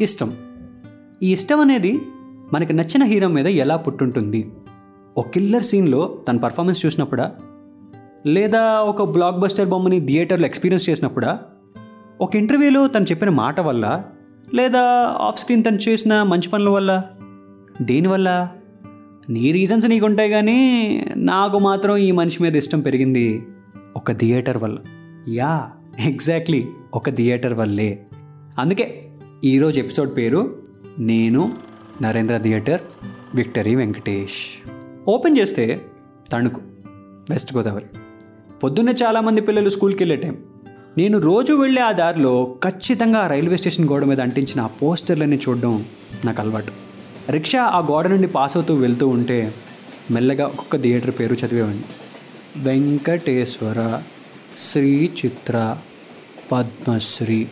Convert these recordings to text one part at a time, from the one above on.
ఇష్టం. ఈ ఇష్టం అనేది మనకి నచ్చిన హీరో మీద ఎలా పుట్టుంటుంది? ఒక కిల్లర్ సీన్లో తన పర్ఫార్మెన్స్ చూసినప్పుడా? లేదా ఒక బ్లాక్ బస్టర్ బొమ్మని థియేటర్లో ఎక్స్పీరియన్స్ చేసినప్పుడా? ఒక ఇంటర్వ్యూలో తను చెప్పిన మాట వల్ల? లేదా ఆఫ్ స్క్రీన్ తను చేసిన మంచి పనుల వల్ల? దేనివల్ల నీ రీజన్స్ నీకుంటాయి కానీ నాకు మాత్రం ఈ మనిషి మీద ఇష్టం పెరిగింది ఒక థియేటర్ వల్ల. యా ఎగ్జాక్ట్లీ ఒక థియేటర్ వల్లే. అందుకే ఈరోజు ఎపిసోడ్ పేరు నేను Narendra theatre victory Venkatesh. Open చేస్తే తణుకు వెస్ట్ గోదావరి. పొద్దున్నే చాలామంది పిల్లలు స్కూల్కి వెళ్ళే టైం. నేను రోజు వెళ్ళే ఆ దారిలో ఖచ్చితంగా రైల్వే స్టేషన్ గోడ మీద అంటించిన ఆ పోస్టర్లన్నీ చూడడం నాకు అలవాటు. రిక్షా ఆ గోడ నుండి పాస్ అవుతూ వెళ్తూ ఉంటే మెల్లగా ఒక్కొక్క థియేటర్ పేరు చదివేవాడిని. వెంకటేశ్వర శ్రీ చిత్ర పద్మశ్రీ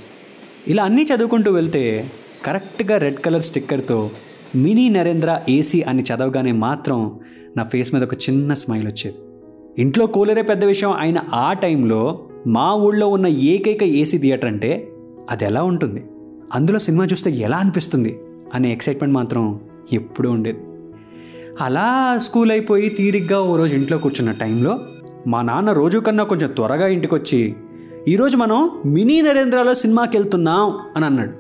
ఇలా అన్నీ చదువుకుంటూ వెళ్తే కరెక్ట్గా రెడ్ కలర్ స్టిక్కర్తో మినీ నరేంద్ర ఏసీ అని చదవగానే మాత్రం నా ఫేస్ మీద ఒక చిన్న స్మైల్ వచ్చేది. ఇంట్లో కూలరే పెద్ద విషయం అయిన ఆ టైంలో మా ఊళ్ళో ఉన్న ఏకైక ఏసీ థియేటర్ అంటే అది ఎలా ఉంటుంది? అందులో సినిమా చూస్తే ఎలా అనిపిస్తుంది? అనే ఎక్సైట్మెంట్ మాత్రం ఎప్పుడూ ఉండేది. అలా స్కూల్ అయిపోయి తీరిగ్గా ఓ రోజు ఇంట్లో కూర్చున్న టైంలో మా నాన్న రోజు కన్నా కొంచెం త్వరగా ఇంటికి వచ్చి ఈరోజు మనం మినీ నరేంద్రలో సినిమాకి వెళ్తున్నాం అని అన్నాడు.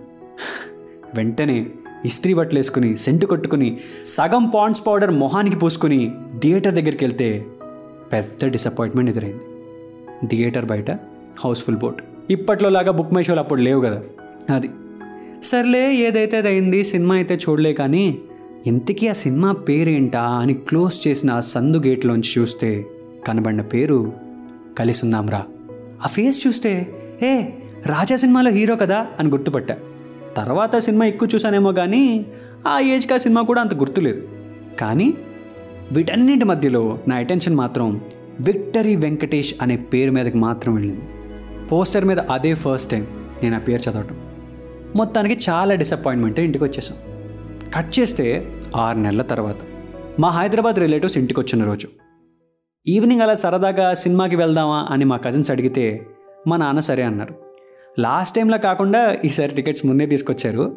వెంటనే ఇస్త్రీ బట్టలు వేసుకుని సెంటు కొట్టుకుని సగం పాండ్స్ పౌడర్ మొహానికి పూసుకుని థియేటర్ దగ్గరికి వెళ్తే పెద్ద డిసప్పాయింట్మెంట్ ఎదురైంది. థియేటర్ బయట హౌస్ఫుల్ బోట్. ఇప్పట్లో లాగా బుక్ మై షోలు అప్పుడు లేవు కదా. అది సర్లే ఏదైతే అది అయింది సినిమా అయితే చూడలే కానీ ఇంతకీ ఆ సినిమా పేరేంటా అని క్లోజ్ చేసిన ఆ సందు గేట్లోంచి చూస్తే కనబడిన పేరు కలిసుందాంరా. ఆ ఫేస్ చూస్తే ఏ రాజా సినిమాలో హీరో కదా అని గుర్తుపట్టా. తర్వాత సినిమా ఎక్కువ చూసానేమో కానీ ఆ ఏజ్కి ఆ సినిమా కూడా అంత గుర్తులేదు. కానీ వీటన్నిటి మధ్యలో నా అటెన్షన్ మాత్రం విక్టరీ వెంకటేష్ అనే పేరు మీదకి మాత్రం వెళ్ళింది. పోస్టర్ మీద అదే ఫస్ట్ టైం నేను ఆ పేరు చదవటం. మొత్తానికి చాలా డిసప్పాయింట్మెంట్ ఇంటికి వచ్చేసాం కట్ చేస్తే ఆరు నెలల తర్వాత మా హైదరాబాద్ రిలేటివ్స్ ఇంటికి వచ్చిన రోజు. ఈవినింగ్ అలా సరదాగా సినిమాకి వెళ్దామా అని మా కజిన్స్ అడిగితే మా నాన్న సరే అన్నారు. లాస్ట్ టైంలా కాకుండా ఈసారి టికెట్స్ ముందే తీసుకొచ్చారు.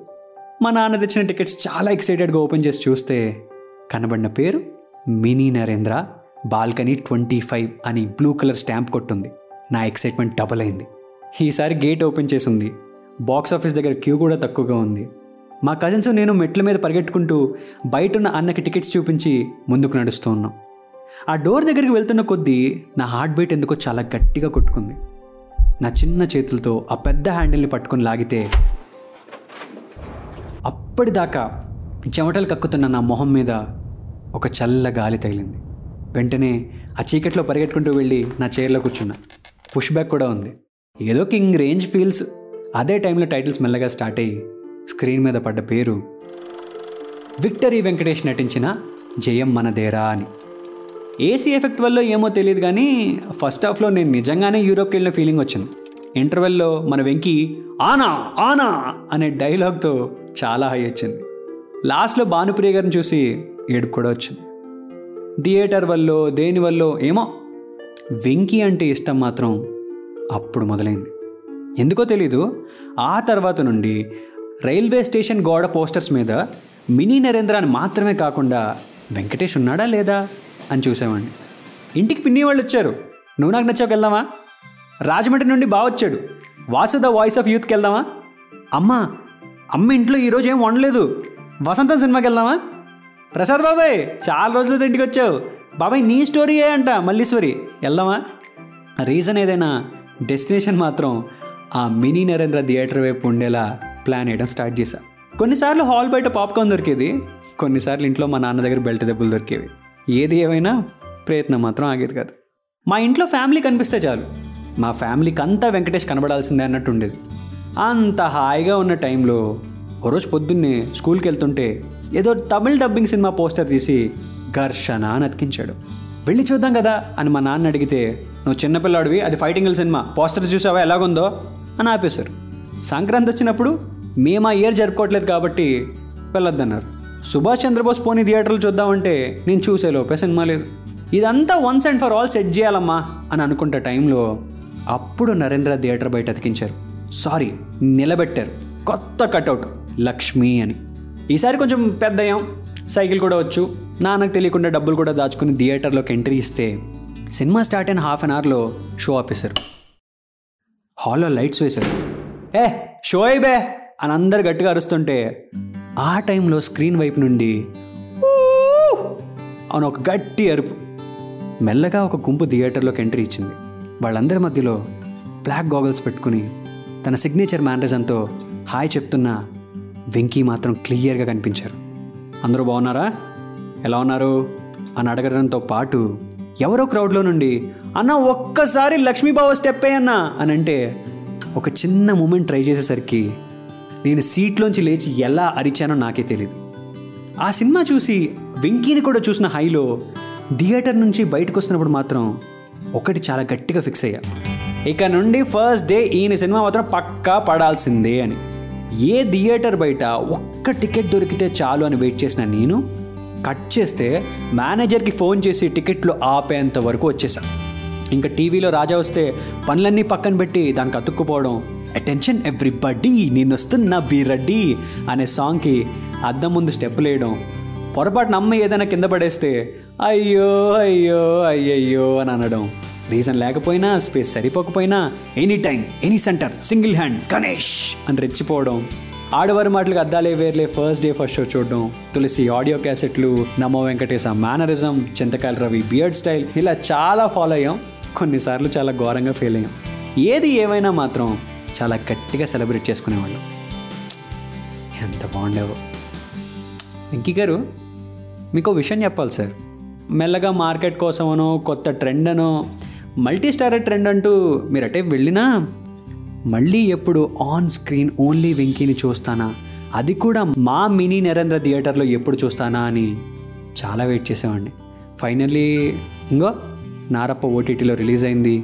మా నాన్న తెచ్చిన టికెట్స్ చాలా ఎక్సైటెడ్గా ఓపెన్ చేసి చూస్తే కనబడిన పేరు mini Narendra balcony twenty five అని బ్లూ కలర్ స్టాంప్ కొట్టుంది. నా ఎక్సైట్మెంట్ డబుల్ అయింది. ఈసారి గేట్ ఓపెన్ చేసి ఉంది బాక్స్ ఆఫీస్ దగ్గర క్యూ కూడా తక్కువగా ఉంది. మా కజిన్స్ నేను మెట్ల మీద పరిగెట్టుకుంటూ బయట ఉన్న అన్నకి టికెట్స్ చూపించి ముందుకు నడుస్తూ ఉన్నాం. ఆ డోర్ దగ్గరికి వెళ్తున్న కొద్దీ నా హార్ట్ బీట్ ఎందుకో చాలా గట్టిగా కొట్టుకుంది. నా చిన్న చేతులతో ఆ పెద్ద హ్యాండిల్ని పట్టుకొని లాగితే అప్పటిదాకా చెమటలు కక్కుతున్న నా మొహం మీద ఒక చల్ల గాలి తగిలింది. వెంటనే ఆ చీకట్లో పరిగెట్టుకుంటూ వెళ్ళి నా చైర్లో కూర్చున్నా. పుష్ బ్యాక్ కూడా ఉంది. ఏదో కింగ్ రేంజ్ ఫీల్స్ అదే టైంలో టైటిల్స్ మెల్లగా స్టార్ట్ అయ్యి స్క్రీన్ మీద పడ్డ పేరు విక్టరీ వెంకటేష్ నటించిన జయం మనదేరా అని. ఏసీ ఎఫెక్ట్ వల్ల ఏమో తెలియదు కానీ ఫస్ట్ హాఫ్లో నేను నిజంగానే యూరోప్కి వెళ్ళిన ఫీలింగ్ వచ్చింది. ఇంటర్వెల్లో మన వెంకీ ఆనా ఆనా అనే డైలాగ్తో చాలా హై వచ్చింది. లాస్ట్లో భానుప్రియ గారిని చూసి ఏడుపు కూడా వచ్చింది. థియేటర్ వల్ల దేని వల్ల ఏమో? వెంకీ అంటే ఇష్టం మాత్రం అప్పుడు మొదలైంది. ఎందుకో తెలీదు ఆ తర్వాత నుండి రైల్వే స్టేషన్ గోడ పోస్టర్స్ మీద మినీ నరేంద్ర అని మాత్రమే కాకుండా వెంకటేష్ ఉన్నాడా లేదా? అని చూసామండి ఇంటికి పిన్ని వాళ్ళు వచ్చారు. నువ్వు నాకు నచ్చాక వెళ్దామా రాజమండ్రి నుండి బాగా వచ్చాడు. వాసు ద వాయిస్ ఆఫ్ యూత్కి వెళ్దామా అమ్మా అమ్మ ఇంట్లో ఈరోజు ఏం వండలేదు. వసంతం సినిమాకి వెళ్దామా? ప్రసాద్ బాబాయ్ చాలా రోజులతో ఇంటికి వచ్చావు. బాబాయ్ నీ స్టోరీ ఏ అంట మల్లీశ్వరి. వెళ్దామా? రీజన్ ఏదైనా డెస్టినేషన్ మాత్రం ఆ మినీ నరేంద్ర థియేటర్ వైపు ఉండేలా ప్లాన్ వేయడం స్టార్ట్ చేశా. కొన్నిసార్లు హాల్ బయట పాప్కార్న్ దొరికేది కొన్నిసార్లు ఇంట్లో మా నాన్న దగ్గర బెల్ట్ దెబ్బలు దొరికేవి. ఏది ఏమైనా ప్రయత్నం మాత్రం ఆగేది కాదు. మా ఇంట్లో ఫ్యామిలీ కనిపిస్తే చాలు. మా ఫ్యామిలీకి అంతా వెంకటేష్ కనబడాల్సిందే అన్నట్టు ఉండేది. అంత హాయిగా ఉన్న టైంలో ఓ రోజు పొద్దున్నే స్కూల్కి వెళ్తుంటే ఏదో తమిళ్ డబ్బింగ్ సినిమా పోస్టర్ తీసి ఘర్షణ అని అతికించాడు. వెళ్ళి చూద్దాం కదా అని మా నాన్న అడిగితే నువ్వు చిన్నపిల్లాడివి అది ఫైటింగ్ సినిమా. పోస్టర్ చూసావా? ఎలాగుందో? అని ఆపేశారు. సంక్రాంతి వచ్చినప్పుడు మేము ఆ ఇయర్ జరుపుకోవట్లేదు కాబట్టి వెళ్ళొద్దన్నారు. సుభాష్ చంద్రబోస్ పోనీ థియేటర్లు చూద్దామంటే నేను చూసే లోపే సినిమా లేదు. ఇదంతా once and for all set చేయాలమ్మా అని అనుకుంటే టైంలో అప్పుడు నరేంద్ర థియేటర్ బయట అతికించారు. సారీ నిలబెట్టారు. కొత్త కట్అవుట్ లక్ష్మి అని. ఈసారి కొంచెం పెద్దయం సైకిల్ కూడా వచ్చు. నాన్నకు తెలియకుండా డబ్బులు కూడా దాచుకుని థియేటర్లోకి ఎంట్రీ ఇస్తే సినిమా స్టార్ట్ అయిన హాఫ్ అన్ అవర్లో షో ఆపేశారు. హాల్లో లైట్స్ వేశారు. ఏ షో బే అని అందరు గట్టిగా అరుస్తుంటే ఆ టైంలో స్క్రీన్ వైపు నుండి అని ఒక గట్టి అరుపు. మెల్లగా ఒక గుంపు థియేటర్లోకి ఎంట్రీ ఇచ్చింది. వాళ్ళందరి మధ్యలో బ్లాక్ గాగల్స్ పెట్టుకుని తన సిగ్నేచర్ మేనరిజంతో హాయ్ చెప్తున్న వెంకీ మాత్రం క్లియర్గా కనిపించారు. అందరూ బాగున్నారా? ఎలా ఉన్నారు? అని అడగడంతో పాటు ఎవరో క్రౌడ్లో నుండి అన్న ఒక్కసారి లక్ష్మీబావ స్టెప్ అయ్యన్నా అని అంటే ఒక చిన్న మూమెంట్ ట్రై చేసేసరికి నేను సీట్లోంచి లేచి ఎలా అరిచానో నాకే తెలియదు ఆ సినిమా చూసి వెంకీని కూడా చూసిన హైలో థియేటర్ నుంచి బయటకు వస్తున్నప్పుడు మాత్రం ఒకటి చాలా గట్టిగా ఫిక్స్ అయ్యా. ఇక నుండి ఫస్ట్ డే ఈయన సినిమా మాత్రం పక్కా పడాల్సిందే అని. ఏ థియేటర్ బయట ఒక్క టికెట్ దొరికితే చాలు అని వెయిట్ చేసిన నేను కట్ చేస్తే మేనేజర్కి ఫోన్ చేసి టికెట్లు ఆపేంత వరకు వచ్చేసా. ఇంకా టీవీలో రాజా వస్తే పనులన్నీ పక్కన పెట్టి దానికి అతుక్కుపోవడం అటెన్షన్ ఎవ్రీబడి నేను వస్తున్నా బీ రెడ్డి అనే సాంగ్కి అద్దం ముందు స్టెప్పులు వేయడం పొరపాటున అమ్మ ఏదైనా కింద పడేస్తే అయ్యో అయ్యో అయ్యయ్యో అని అనడం. రీజన్ లేకపోయినా space సరిపోకపోయినా any time any centre single hand Ganesh అని రెచ్చిపోవడం. ఆడవారి మాటలకు అద్దాలే వేర్లే ఫస్ట్ డే ఫస్ట్ షో చూడడం. తులసి ఆడియో క్యాసెట్లు Namo Venkatesa mannerism Chintakayala Ravi beard style ఇలా చాలా ఫాలో అయ్యాం. కొన్నిసార్లు చాలా ఘోరంగా ఫెయిల్ అయ్యాం. ఏది ఏమైనా మాత్రం చాలా గట్టిగా సెలబ్రేట్ చేసుకునేవాళ్ళం. ఎంత బాగుండేవో. వెంకీ గారు మీకు విషయం చెప్పాలి సార్. మెల్లగా మార్కెట్ కోసమనో కొత్త ట్రెండ్ అనో మల్టీ స్టారర్ ట్రెండ్ అంటూ మీరు అటే వెళ్ళినా మళ్ళీ ఎప్పుడు ఆన్ స్క్రీన్ ఓన్లీ వెంకీని చూస్తానా? అది కూడా మా మినీ నరేంద్ర థియేటర్లో ఎప్పుడు చూస్తానా అని చాలా వెయిట్ చేసేవాడిని. ఫైనల్లీ ఇంకో నారప్ప ఓటీటీలో రిలీజ్ అయింది.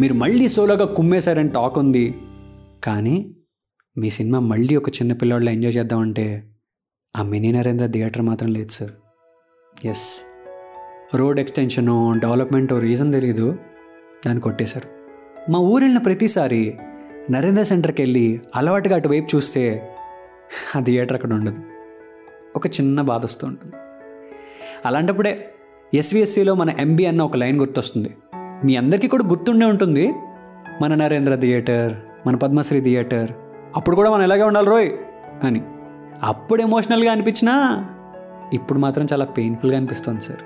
మీరు మళ్ళీ సోలోగా కుమ్మేశారని టాక్ ఉంది. కానీ మీ సినిమా మళ్ళీ ఒక చిన్న పిల్లోళ్ళ ఎంజాయ్ చేద్దామంటే ఆ మినీ నరేంద్ర థియేటర్ మాత్రం లేదు sir. S road extension development reason తెలియదు దాన్ని కొట్టేశారు. మా ఊరు వెళ్ళిన ప్రతిసారి నరేంద్ర సెంటర్కి వెళ్ళి అలవాటుగా అటువైపు చూస్తే ఆ థియేటర్ అక్కడ ఉండదు. ఒక చిన్న బాధ వస్తూ ఉంటుంది. అలాంటప్పుడే ఎస్విఎస్సిలో మన ఎంబీ అన్న ఒక లైన్ గుర్తొస్తుంది. మీ అందరికీ కూడా గుర్తుండే ఉంటుంది మన నరేంద్ర థియేటర్. మన పద్మశ్రీ థియేటర్. అప్పుడు కూడా మనం ఎలాగే ఉండాలి రోయ్ అని. అప్పుడు ఎమోషనల్గా అనిపించినా ఇప్పుడు మాత్రం చాలా పెయిన్ఫుల్గా అనిపిస్తుంది సార్.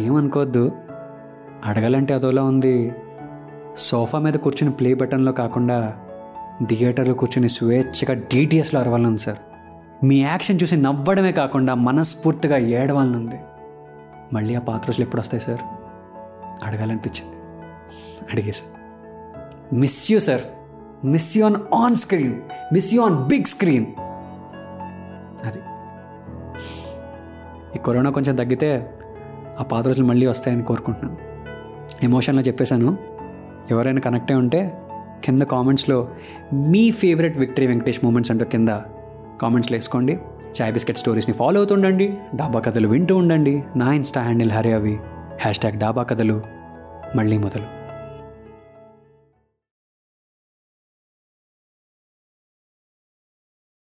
ఏమనుకోవద్దు. అడగాలంటే అదోలా ఉంది. సోఫా మీద కూర్చుని ప్లే బటన్లో కాకుండా థియేటర్లో కూర్చుని స్వేచ్ఛగా డీటీఎస్లో అరవాలని సార్. మీ యాక్షన్ చూసి నవ్వడమే కాకుండా మనస్ఫూర్తిగా ఏడవాలనుంది. మళ్ళీ ఆ పాత రోజులు ఎప్పుడు వస్తాయి సార్? అడగాలనిపించింది. అడిగే sir miss you sir miss you on on screen miss you on big screen. అది. ఈ కరోనా కొంచెం తగ్గితే ఆ పాత రోజులు మళ్ళీ వస్తాయని కోరుకుంటున్నాను. ఎమోషన్లో చెప్పేశాను. ఎవరైనా కనెక్ట్ అయి ఉంటే కింద కామెంట్స్లో మీ ఫేవరెట్ విక్టరీ వెంకటేష్ మూమెంట్స్ అంటూ కింద కామెంట్స్లో వేసుకోండి. చాయ్ బిస్కెట్ స్టోరీస్ని ఫాలో అవుతుండండి డాబా కథలు వింటూ ఉండండి. నా ఇన్స్టా హ్యాండిల్ హరి అవి. హ్యాష్ ట్యాగ్ డాబా కథలు. మళ్ళీ మొదలు.